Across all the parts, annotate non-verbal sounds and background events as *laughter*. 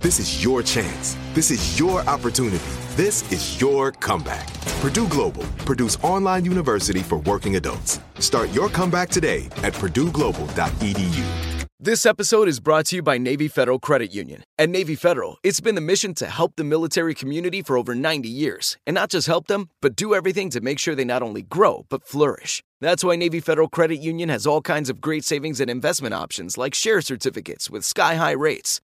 This is your chance. This is your opportunity. This is your comeback. Purdue Global, Purdue's online university for working adults. Start your comeback today at purdueglobal.edu. This episode is brought to you by Navy Federal Credit Union. At Navy Federal, it's been the mission to help the military community for over 90 years. And not just help them, but do everything to make sure they not only grow, but flourish. That's why Navy Federal Credit Union has all kinds of great savings and investment options like share certificates with sky high rates.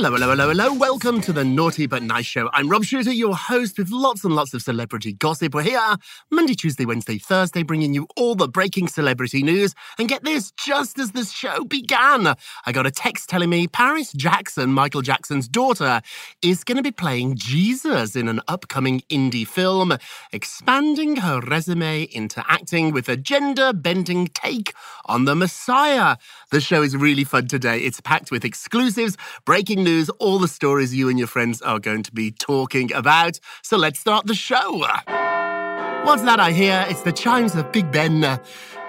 Hello, hello, hello, hello. Welcome to the Naughty But Nice Show. I'm Rob Shuter, your host with lots and lots of celebrity gossip. We're here Monday, Tuesday, Wednesday, Thursday, bringing you all the breaking celebrity news. And get this, just as the show began, I got a text telling me Paris Jackson, Michael Jackson's daughter, is going to be playing Jesus in an upcoming indie film, expanding her resume into acting with a gender bending take on the Messiah. The show is really fun today. It's packed with exclusives, breaking news, all the stories you and your friends are going to be talking about. So let's start the show. What's that I hear? It's the chimes of Big Ben.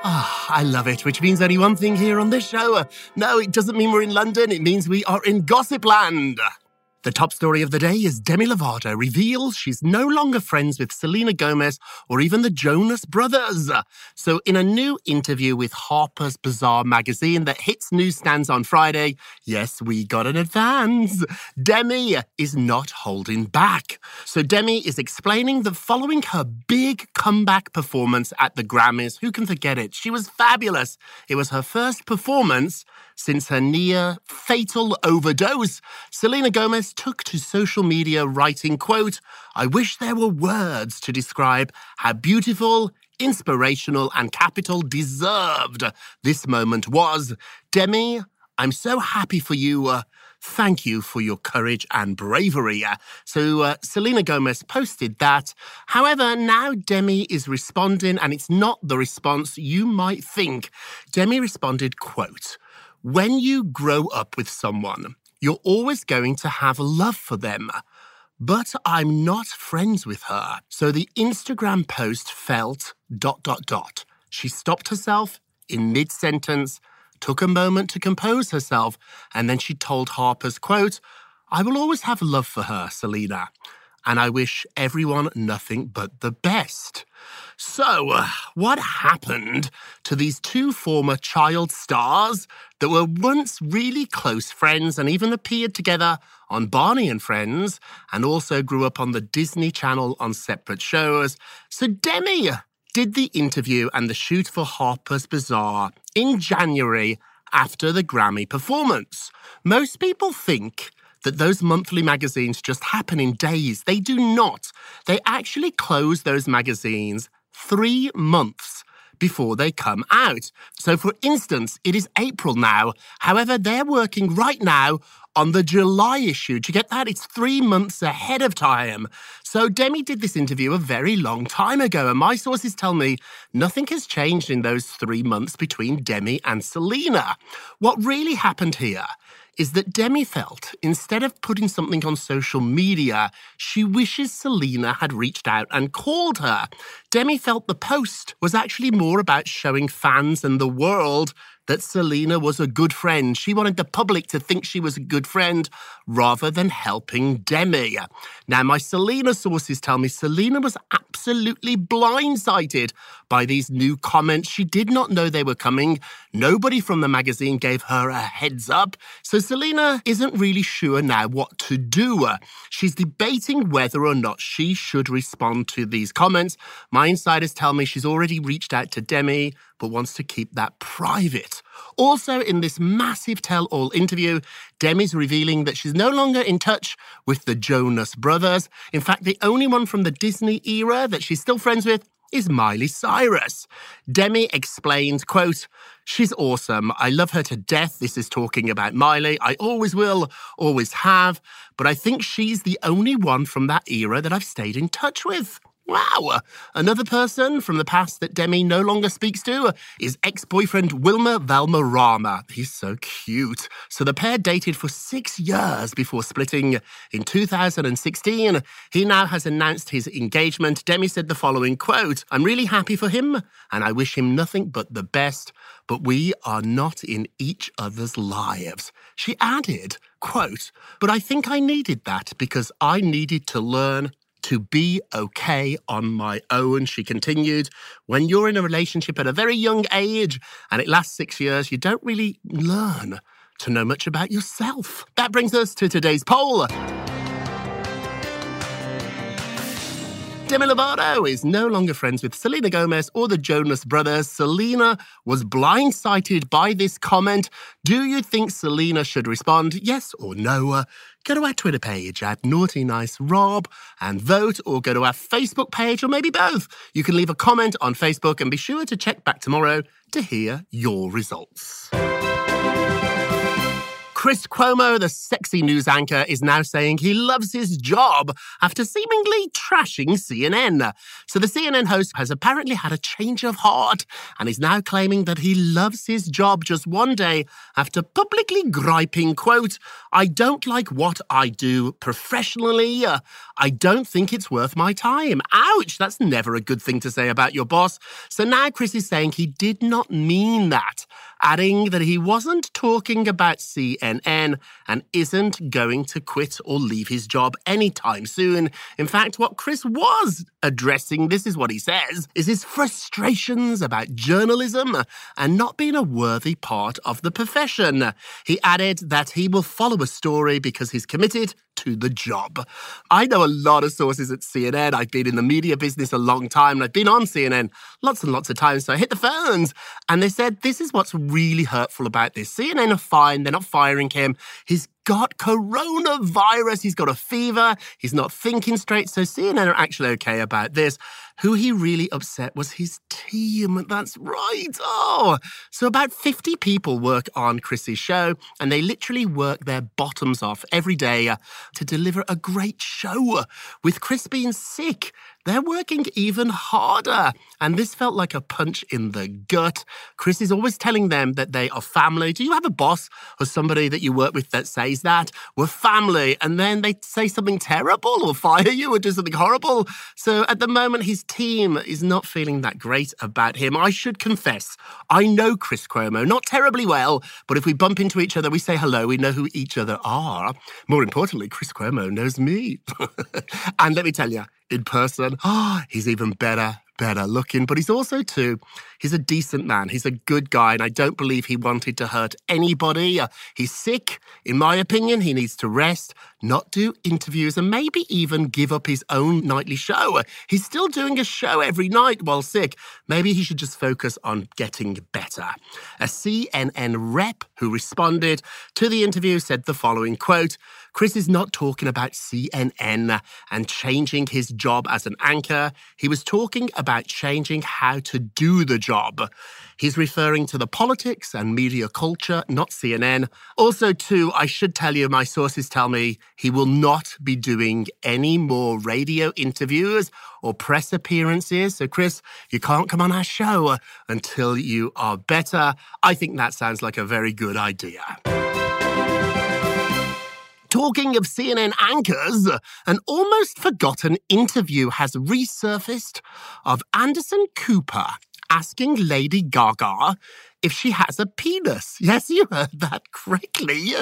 Ah, I love it, which means only one thing here on this show. No, it doesn't mean we're in London, it means we are in Gossipland. The top story of the day is Demi Lovato reveals she's no longer friends with Selena Gomez or even the Jonas Brothers. So, in a new interview with Harper's Bazaar magazine that hits newsstands on Friday, yes, we got an advance. Demi is not holding back. So, Demi is explaining that following her big comeback performance at the Grammys, who can forget it? She was fabulous. It was her first performance since her near fatal overdose. Selena Gomez took to social media writing, quote, I wish there were words to describe how beautiful, inspirational, and capital deserved this moment was. Demi, I'm so happy for you. Uh, Thank you for your courage and bravery. Uh, So, uh, Selena Gomez posted that. However, now Demi is responding, and it's not the response you might think. Demi responded, quote, When you grow up with someone, you're always going to have love for them. But I'm not friends with her. So the Instagram post felt dot dot dot. She stopped herself in mid sentence, took a moment to compose herself, and then she told Harper's quote, I will always have love for her, Selena, and I wish everyone nothing but the best. So, uh, what happened to these two former child stars that were once really close friends and even appeared together on Barney and Friends and also grew up on the Disney Channel on separate shows? So, Demi did the interview and the shoot for Harper's Bazaar in January after the Grammy performance. Most people think that those monthly magazines just happen in days. They do not. They actually close those magazines three months before they come out. So, for instance, it is April now. However, they're working right now on the July issue. Do you get that? It's three months ahead of time. So Demi did this interview a very long time ago, and my sources tell me nothing has changed in those three months between Demi and Selena. What really happened here is that Demi felt instead of putting something on social media, she wishes Selena had reached out and called her. Demi felt the post was actually more about showing fans and the world that Selena was a good friend. She wanted the public to think she was a good friend rather than helping Demi. Now, my Selena sources tell me Selena was absolutely blindsided by these new comments. She did not know they were coming. Nobody from the magazine gave her a heads up. So Selena isn't really sure now what to do. She's debating whether or not she should respond to these comments. My insiders tell me she's already reached out to Demi, but wants to keep that private. Also, in this massive tell all interview, Demi's revealing that she's no longer in touch with the Jonas brothers. In fact, the only one from the Disney era that she's still friends with is Miley Cyrus. Demi explains, quote, She's awesome. I love her to death. This is talking about Miley. I always will, always have. But I think she's the only one from that era that I've stayed in touch with. Wow! Another person from the past that Demi no longer speaks to is ex boyfriend Wilmer Valderrama. He's so cute. So the pair dated for six years before splitting. In 2016, he now has announced his engagement. Demi said the following quote I'm really happy for him, and I wish him nothing but the best, but we are not in each other's lives. She added, quote, but I think I needed that because I needed to learn to be okay on my own. She continued, when you're in a relationship at a very young age and it lasts six years, you don't really learn to know much about yourself. That brings us to today's poll. Demi Lovato is no longer friends with Selena Gomez or the Jonas Brothers. Selena was blindsided by this comment. Do you think Selena should respond yes or no? Go to our Twitter page at Naughty Nice Rob and vote, or go to our Facebook page, or maybe both. You can leave a comment on Facebook and be sure to check back tomorrow to hear your results. Chris Cuomo, the sexy news anchor, is now saying he loves his job after seemingly trashing CNN. So the CNN host has apparently had a change of heart and is now claiming that he loves his job just one day after publicly griping, quote, I don't like what I do professionally. I don't think it's worth my time. Ouch, that's never a good thing to say about your boss. So now Chris is saying he did not mean that adding that he wasn't talking about CNN and isn't going to quit or leave his job anytime soon. In fact, what Chris was addressing, this is what he says, is his frustrations about journalism and not being a worthy part of the profession. He added that he will follow a story because he's committed to the job. I know a lot of sources at CNN. I've been in the media business a long time and I've been on CNN lots and lots of times. So I hit the phones and they said, This is what's really hurtful about this. CNN are fine. They're not firing him. He's got coronavirus. He's got a fever. He's not thinking straight. So CNN are actually okay about this. Who he really upset was his team. That's right. Oh, so about 50 people work on Chris's show, and they literally work their bottoms off every day uh, to deliver a great show. With Chris being sick, they're working even harder. And this felt like a punch in the gut. Chris is always telling them that they are family. Do you have a boss or somebody that you work with that says that? We're family. And then they say something terrible or fire you or do something horrible. So at the moment, his team is not feeling that great about him. I should confess, I know Chris Cuomo not terribly well, but if we bump into each other, we say hello, we know who each other are. More importantly, Chris Cuomo knows me. *laughs* and let me tell you, in person. Oh, *gasps* he's even better, better looking. But he's also, too, he's a decent man. He's a good guy, and I don't believe he wanted to hurt anybody. Uh, he's sick. In my opinion, he needs to rest, not do interviews, and maybe even give up his own nightly show. Uh, he's still doing a show every night while sick. Maybe he should just focus on getting better. A CNN rep who responded to the interview said the following quote, Chris is not talking about CNN and changing his job as an anchor. He was talking about about changing how to do the job. He's referring to the politics and media culture, not CNN. Also, too, I should tell you, my sources tell me he will not be doing any more radio interviews or press appearances. So, Chris, you can't come on our show until you are better. I think that sounds like a very good idea. Talking of CNN anchors, an almost forgotten interview has resurfaced of Anderson Cooper asking Lady Gaga if she has a penis. *laughs* Yes, you heard that correctly.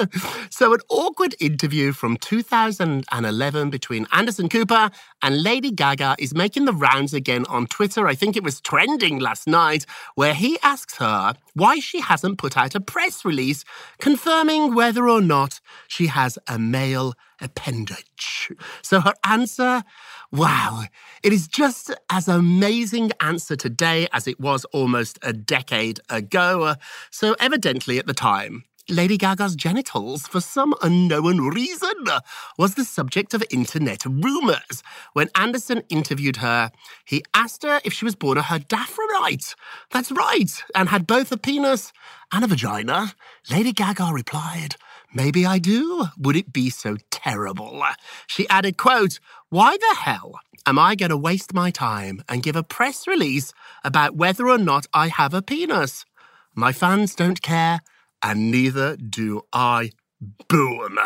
So, an awkward interview from 2011 between Anderson Cooper and Lady Gaga is making the rounds again on Twitter. I think it was trending last night, where he asks her why she hasn't put out a press release confirming whether or not she has a male appendage. So, her answer Wow, it is just as amazing answer today as it was almost a decade ago. So evidently at the time, Lady Gaga's genitals, for some unknown reason, was the subject of internet rumours. When Anderson interviewed her, he asked her if she was born a hermaphrodite. That's right, and had both a penis and a vagina. Lady Gaga replied, Maybe I do. Would it be so terrible? She added, quote, Why the hell am I going to waste my time and give a press release about whether or not I have a penis? My fans don't care, and neither do I. Boom.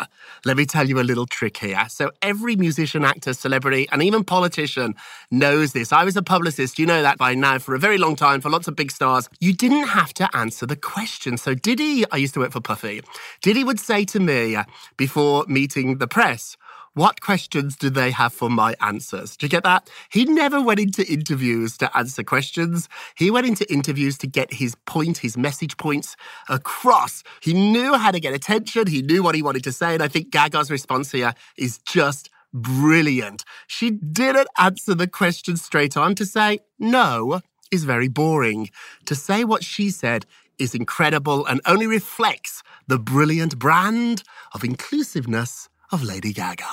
Let me tell you a little trick here. So, every musician, actor, celebrity, and even politician knows this. I was a publicist, you know that by now, for a very long time, for lots of big stars. You didn't have to answer the question. So, Diddy, I used to work for Puffy, Diddy would say to me before meeting the press, what questions do they have for my answers? Do you get that? He never went into interviews to answer questions. He went into interviews to get his point, his message points across. He knew how to get attention. He knew what he wanted to say. And I think Gaga's response here is just brilliant. She didn't answer the question straight on to say no is very boring. To say what she said is incredible and only reflects the brilliant brand of inclusiveness of Lady Gaga.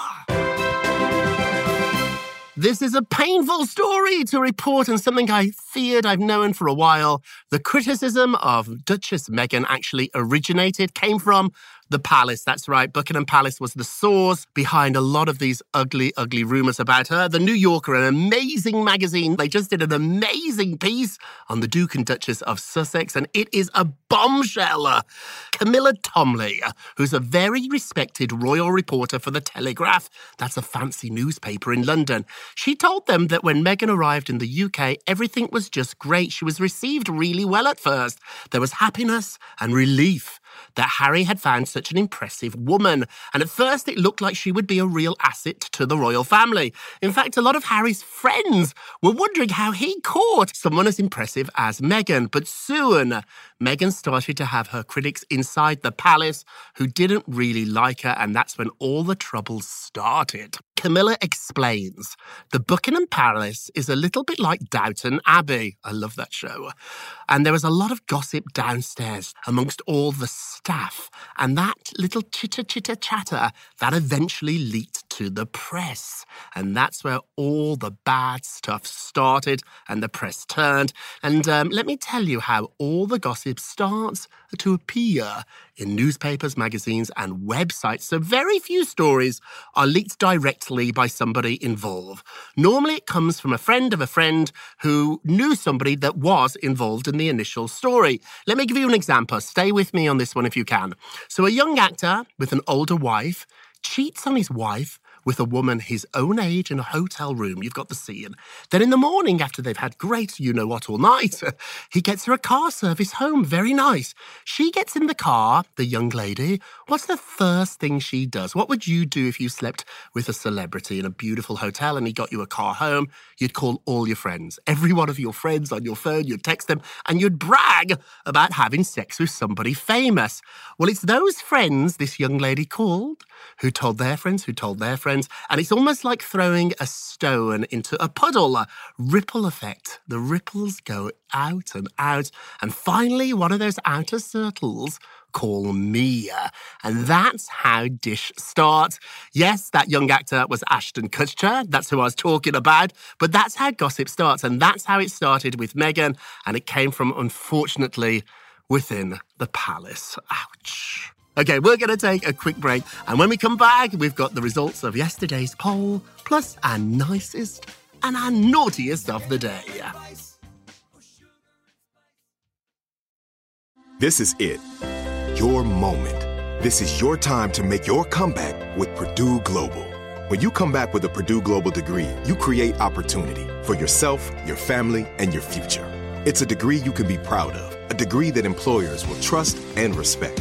This is a painful story to report and something I feared I've known for a while. The criticism of Duchess Meghan actually originated, came from the palace. That's right. Buckingham Palace was the source behind a lot of these ugly, ugly rumors about her. The New Yorker, an amazing magazine, they just did an amazing piece on the Duke and Duchess of Sussex, and it is a bombshell. Uh, Camilla Tominey, uh, who's a very respected royal reporter for The Telegraph, that's a fancy newspaper in London, she told them that when Meghan arrived in the UK, everything was just great. She was received really well at first. There was happiness and relief that Harry had found such an impressive woman, and at first it looked like she would be a real asset to the royal family. In fact, a lot of Harry's friends were wondering how he caught someone as impressive as Meghan, but soon Meghan started to have her critics inside the palace who didn't really like her, and that's when all the troubles started. Camilla explains the Buckingham Palace is a little bit like Downton Abbey. I love that show. And there was a lot of gossip downstairs amongst all the staff. And that little chitter chitter chatter that eventually leaked to the press. And that's where all the bad stuff started and the press turned. And um, let me tell you how all the gossip starts to appear in newspapers, magazines, and websites. So very few stories are leaked directly by somebody involved. Normally it comes from a friend of a friend who knew somebody that was involved in the initial story. Let me give you an example. Stay with me on this one if you can. So a young actor with an older wife cheats on his wife with a woman his own age in a hotel room. You've got the scene. Then in the morning, after they've had great you know what all night, *laughs* he gets her a car service home. Very nice. She gets in the car, the young lady. What's the first thing she does? What would you do if you slept with a celebrity in a beautiful hotel and he got you a car home? You'd call all your friends, every one of your friends on your phone, you'd text them, and you'd brag about having sex with somebody famous. Well, it's those friends this young lady called who told their friends, who told their friends friends, and it's almost like throwing a stone into a puddle. A ripple effect. The ripples go out and out, and finally, one of those outer circles call me. And that's how Dish starts. Yes, that young actor was Ashton Kutcher. That's who I was talking about. But that's how gossip starts. And that's how it started with Meghan. And it came from, unfortunately, within the palace. Ouch. Okay, we're going to take a quick break. And when we come back, we've got the results of yesterday's poll, plus our nicest and our naughtiest of the day. This is it. Your moment. This is your time to make your comeback with Purdue Global. When you come back with a Purdue Global degree, you create opportunity for yourself, your family, and your future. It's a degree you can be proud of, a degree that employers will trust and respect.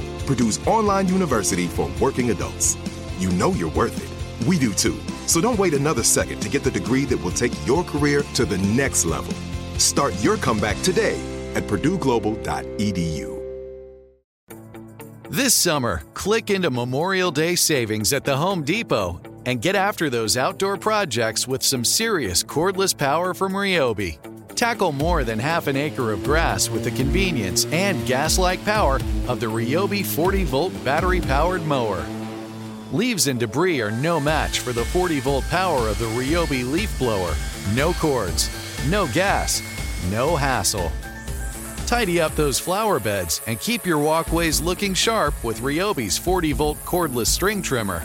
Purdue's online university for working adults. You know you're worth it. We do too. So don't wait another second to get the degree that will take your career to the next level. Start your comeback today at purdueglobal.edu. This summer, click into Memorial Day savings at the Home Depot and get after those outdoor projects with some serious cordless power from Ryobi. Tackle more than half an acre of grass with the convenience and gas like power of the Ryobi 40 volt battery powered mower. Leaves and debris are no match for the 40 volt power of the Ryobi leaf blower. No cords, no gas, no hassle. Tidy up those flower beds and keep your walkways looking sharp with Ryobi's 40 volt cordless string trimmer.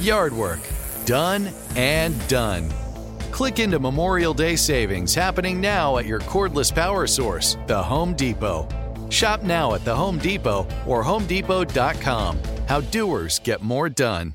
Yard work, done and done. Click into Memorial Day savings happening now at your cordless power source, the Home Depot. Shop now at the Home Depot or HomeDepot.com. How doers get more done.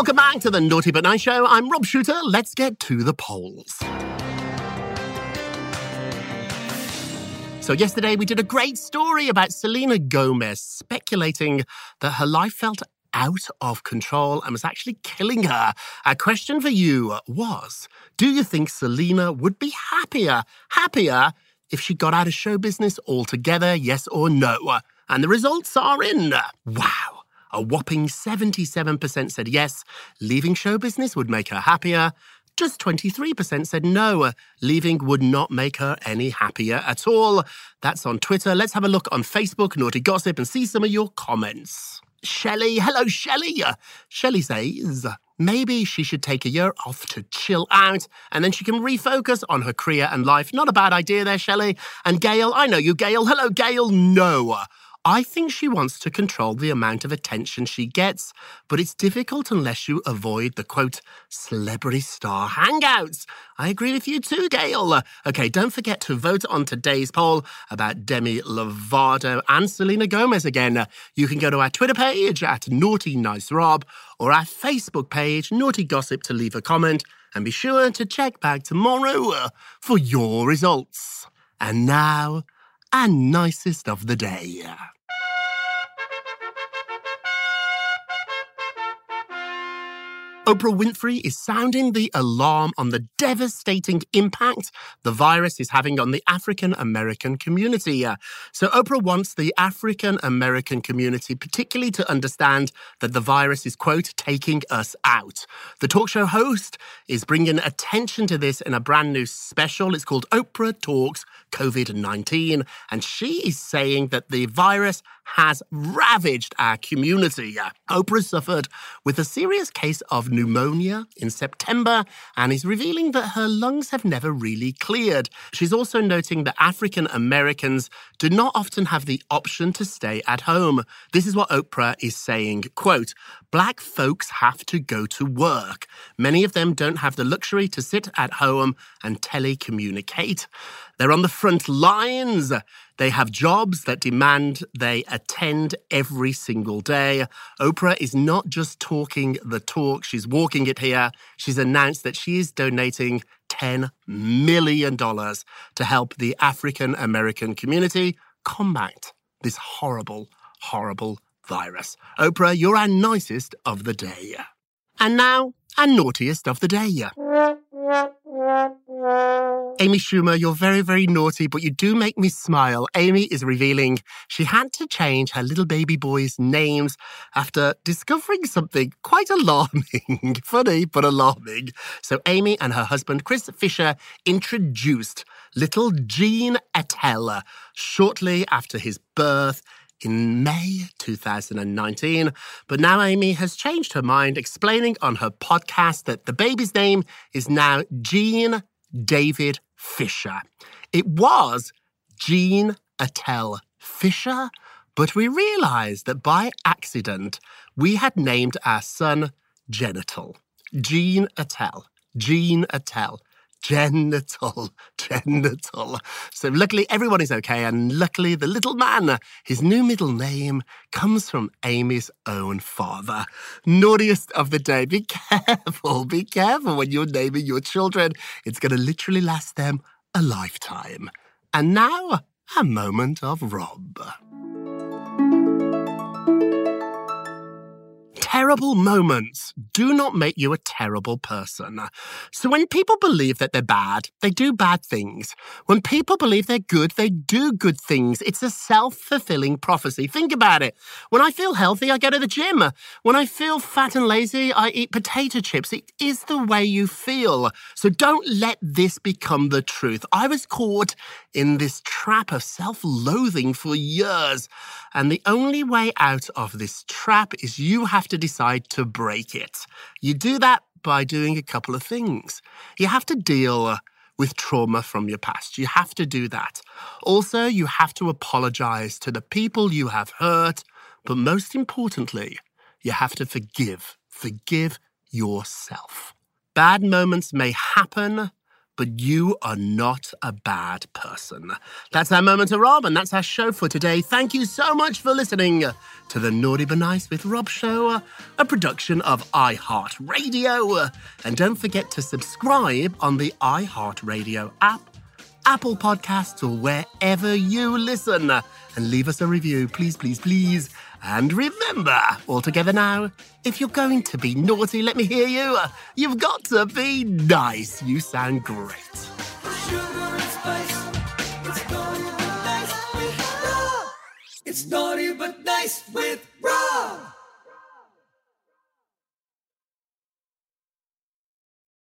Welcome back to the Naughty But Nice Show. I'm Rob Shuter. Let's get to the polls. So, yesterday we did a great story about Selena Gomez speculating that her life felt out of control and was actually killing her. Our question for you was Do you think Selena would be happier, happier if she got out of show business altogether? Yes or no? And the results are in. Wow. A whopping 77% said yes, leaving show business would make her happier. Just 23% said no, leaving would not make her any happier at all. That's on Twitter. Let's have a look on Facebook, Naughty Gossip, and see some of your comments. Shelley, hello, Shelley. Shelley says, maybe she should take a year off to chill out and then she can refocus on her career and life. Not a bad idea there, Shelley. And Gail, I know you, Gail. Hello, Gail. No. I think she wants to control the amount of attention she gets, but it's difficult unless you avoid the quote, celebrity star hangouts. I agree with you too, Gail. Okay, don't forget to vote on today's poll about Demi Lovato and Selena Gomez again. You can go to our Twitter page at Naughty Nice Rob or our Facebook page, Naughty Gossip, to leave a comment. And be sure to check back tomorrow for your results. And now, our nicest of the day. Oprah Winfrey is sounding the alarm on the devastating impact the virus is having on the African American community. Uh, so, Oprah wants the African American community particularly to understand that the virus is, quote, taking us out. The talk show host is bringing attention to this in a brand new special. It's called Oprah Talks COVID 19. And she is saying that the virus has ravaged our community. Uh, Oprah suffered with a serious case of pneumonia in September and is revealing that her lungs have never really cleared. She's also noting that African Americans do not often have the option to stay at home. This is what Oprah is saying, quote, Black folks have to go to work. Many of them don't have the luxury to sit at home and telecommunicate. They're on the front lines. They have jobs that demand they attend every single day. Oprah is not just talking the talk, she's walking it here. She's announced that she is donating $10 million to help the African American community combat this horrible, horrible virus. Oprah, you're our nicest of the day. And now, our naughtiest of the day. Amy Schumer, you're very, very naughty, but you do make me smile. Amy is revealing she had to change her little baby boy's names after discovering something quite *laughs* alarming. Funny, but alarming. So, Amy and her husband, Chris Fischer, introduced little Gene Attell shortly after his birth in May 2019. But now Amy has changed her mind, explaining on her podcast that the baby's name is now Gene David Fischer. It was Gene Attell Fischer, but we realized that by accident we had named our son Genital. Gene Attell. Jean Attell genital, genital. So luckily everyone is okay, and luckily the little man, his new middle name comes from Amy's own father. Naughtiest of the day. Be careful, be careful when you're naming your children. It's going to literally last them a lifetime. And now, a moment of Rob. Terrible moments do not make you a terrible person. So when people believe that they're bad, they do bad things. When people believe they're good, they do good things. It's a self fulfilling prophecy. Think about it. When I feel healthy, I go to the gym. When I feel fat and lazy, I eat potato chips. It is the way you feel. So don't let this become the truth. I was caught in this trap of self loathing for years. And the only way out of this trap is you have to decide to break it. You do that by doing a couple of things. You have to deal with trauma from your past. You have to do that. Also, you have to apologize to the people you have hurt. But most importantly, you have to forgive. Forgive yourself. Bad moments may happen, but you are not a bad person. That's our moment of Rob, and that's our show for today. Thank you so much for listening to the Naughty But Nice with Rob show, a production of iHeartRadio. And don't forget to subscribe on the iHeartRadio app, Apple Podcasts, or wherever you listen. And leave us a review, please, please, please. And remember, all together now, if you're going to be naughty, let me hear you. You've got to be nice. You sound great. Sugar and spice. It's naughty but nice with Rob.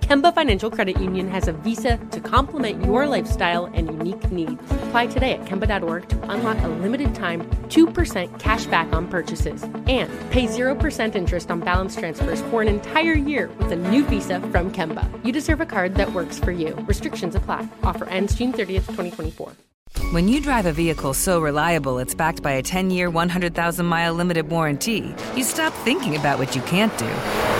Kemba Financial Credit Union has a visa to complement your lifestyle and unique needs. Apply today at Kemba.org to unlock a limited time 2% cash back on purchases and pay 0% interest on balance transfers for an entire year with a new visa from Kemba. You deserve a card that works for you. Restrictions apply. Offer ends June 30th, 2024. When you drive a vehicle so reliable it's backed by a 10 year, 100,000 mile limited warranty, you stop thinking about what you can't do